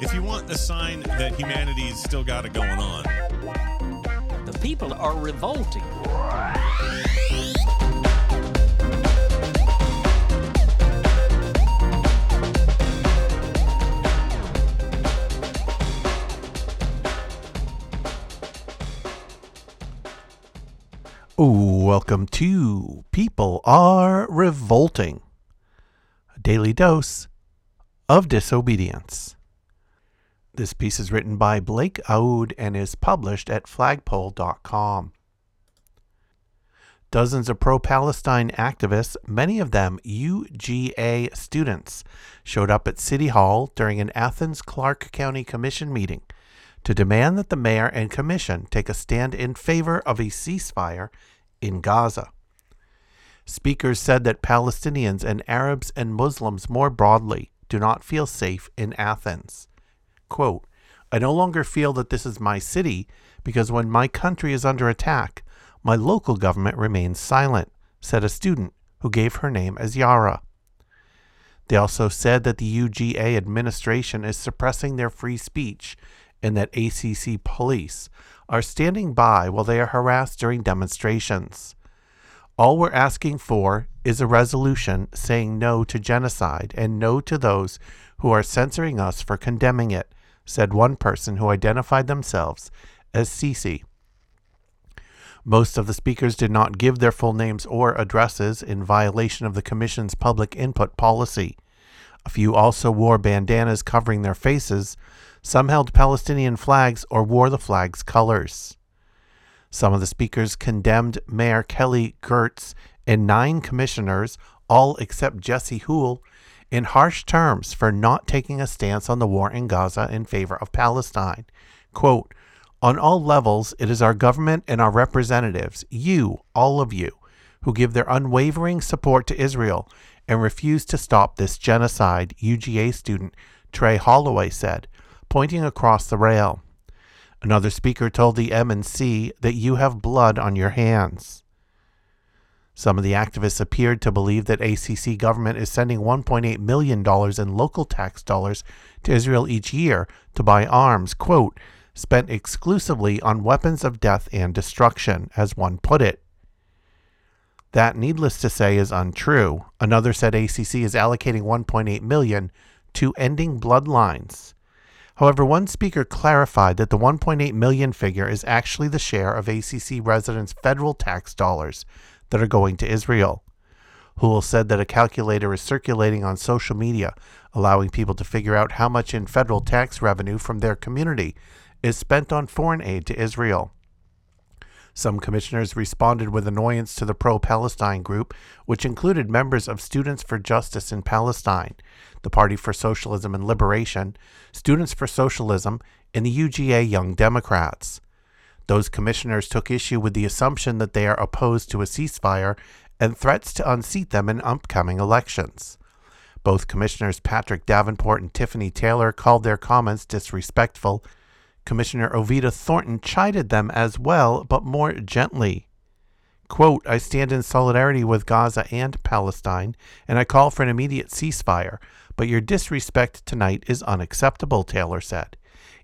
if you want a sign that humanity's still got it going on. The people are revolting. Welcome to People Are Revolting, a daily dose of disobedience. This piece is written by Blake Aued and is published at flagpole.com. Dozens of pro Palestine activists, many of them UGA students, showed up at City Hall during an Athens Clarke County Commission meeting to demand that the mayor and commission take a stand in favor of a ceasefire in Gaza. Speakers said that Palestinians and Arabs and Muslims more broadly do not feel safe in Athens. Quote, I no longer feel that this is my city because when my country is under attack, my local government remains silent, said a student who gave her name as Yara. They also said that the UGA administration is suppressing their free speech and that ACC police are standing by while they are harassed during demonstrations. All we're asking for is a resolution saying no to genocide and no to those who are censoring us for condemning it, said one person who identified themselves as Cece. Most of the speakers did not give their full names or addresses in violation of the Commission's public input policy. A few also wore bandanas covering their faces, some held Palestinian flags or wore the flag's colors. Some of the speakers condemned Mayor Kelly Girtz and nine commissioners, all except Jesse Houle, in harsh terms for not taking a stance on the war in Gaza in favor of Palestine. Quote, on all levels, it is our government and our representatives, you, all of you, who give their unwavering support to Israel and refuse to stop this genocide, UGA student Trey Holloway said, pointing across the rail. Another speaker told the M&C that you have blood on your hands. Some of the activists appeared to believe that ACC government is sending $1.8 million in local tax dollars to Israel each year to buy arms, quote, spent exclusively on weapons of death and destruction, as one put it. That, needless to say, is untrue. Another said ACC is allocating 1.8 million to ending bloodlines. However, one speaker clarified that the 1.8 million figure is actually the share of ACC residents' federal tax dollars that are going to Israel. Houle said that a calculator is circulating on social media, allowing people to figure out how much in federal tax revenue from their community is spent on foreign aid to Israel. Some commissioners responded with annoyance to the pro Palestine group, which included members of Students for Justice in Palestine, the Party for Socialism and Liberation, Students for Socialism, and the UGA Young Democrats. Those commissioners took issue with the assumption that they are opposed to a ceasefire and threats to unseat them in upcoming elections. Both Commissioners Patrick Davenport and Tiffany Taylor called their comments disrespectful Commissioner Ovita Thornton chided them as well, but more gently. Quote, I stand in solidarity with Gaza and Palestine, and I call for an immediate ceasefire, but your disrespect tonight is unacceptable, Taylor said.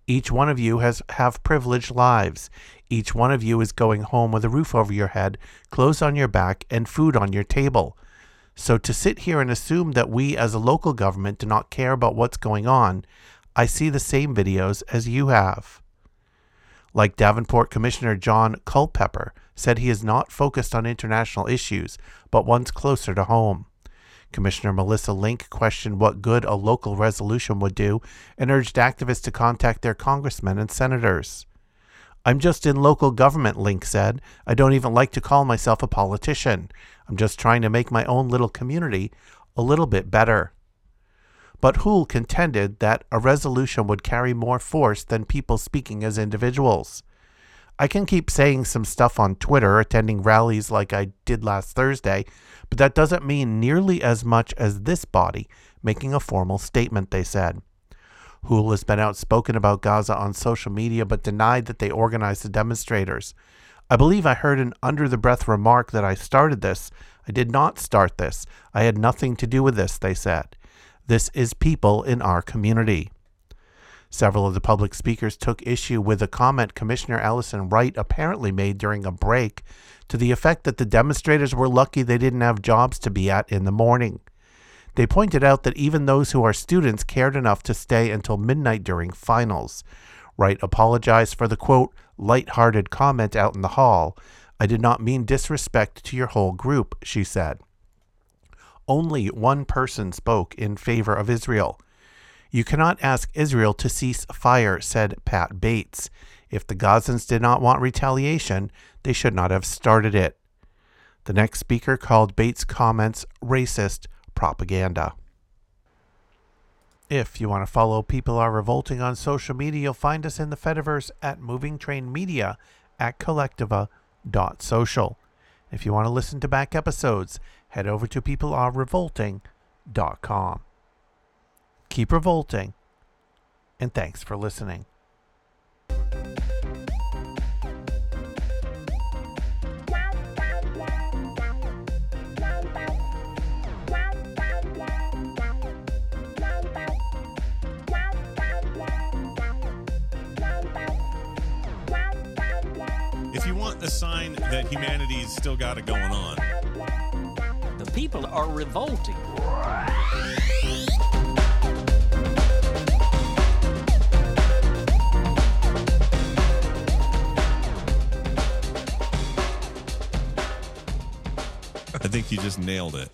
Each one of you has have privileged lives. Each one of you is going home with a roof over your head, clothes on your back, and food on your table. So to sit here and assume that we as a local government do not care about what's going on, I see the same videos as you have. Like Davenport Commissioner John Culpepper said he is not focused on international issues, but ones closer to home. Commissioner Melissa Link questioned what good a local resolution would do and urged activists to contact their congressmen and senators. I'm just in local government, Link said. I don't even like to call myself a politician. I'm just trying to make my own little community a little bit better but Houle contended that a resolution would carry more force than people speaking as individuals. I can keep saying some stuff on Twitter, attending rallies like I did last Thursday, but that doesn't mean nearly as much as this body making a formal statement, they said. Houle has been outspoken about Gaza on social media but denied that they organized the demonstrators. I believe I heard an under the breath remark that I started this. I did not start this. I had nothing to do with this, they said. This is people in our community. Several of the public speakers took issue with a comment Commissioner Allison Wright apparently made during a break to the effect that the demonstrators were lucky they didn't have jobs to be at in the morning. They pointed out that even those who are students cared enough to stay until midnight during finals. Wright apologized for the quote, light-hearted comment out in the hall. I did not mean disrespect to your whole group, she said. Only one person spoke in favor of Israel. You cannot ask Israel to cease fire, said Pat Bates. If the Gazans did not want retaliation, they should not have started it. The next speaker called Bates' comments racist propaganda. If you want to follow People Are Revolting on social media, you'll find us in the Fediverse at Moving Train Media at kolektiva.social. If you want to listen to back episodes, head over to peoplearerevolting.com. Keep revolting, and thanks for listening. If you want a sign that humanity's still got it going on, The people are revolting. Think you just nailed it.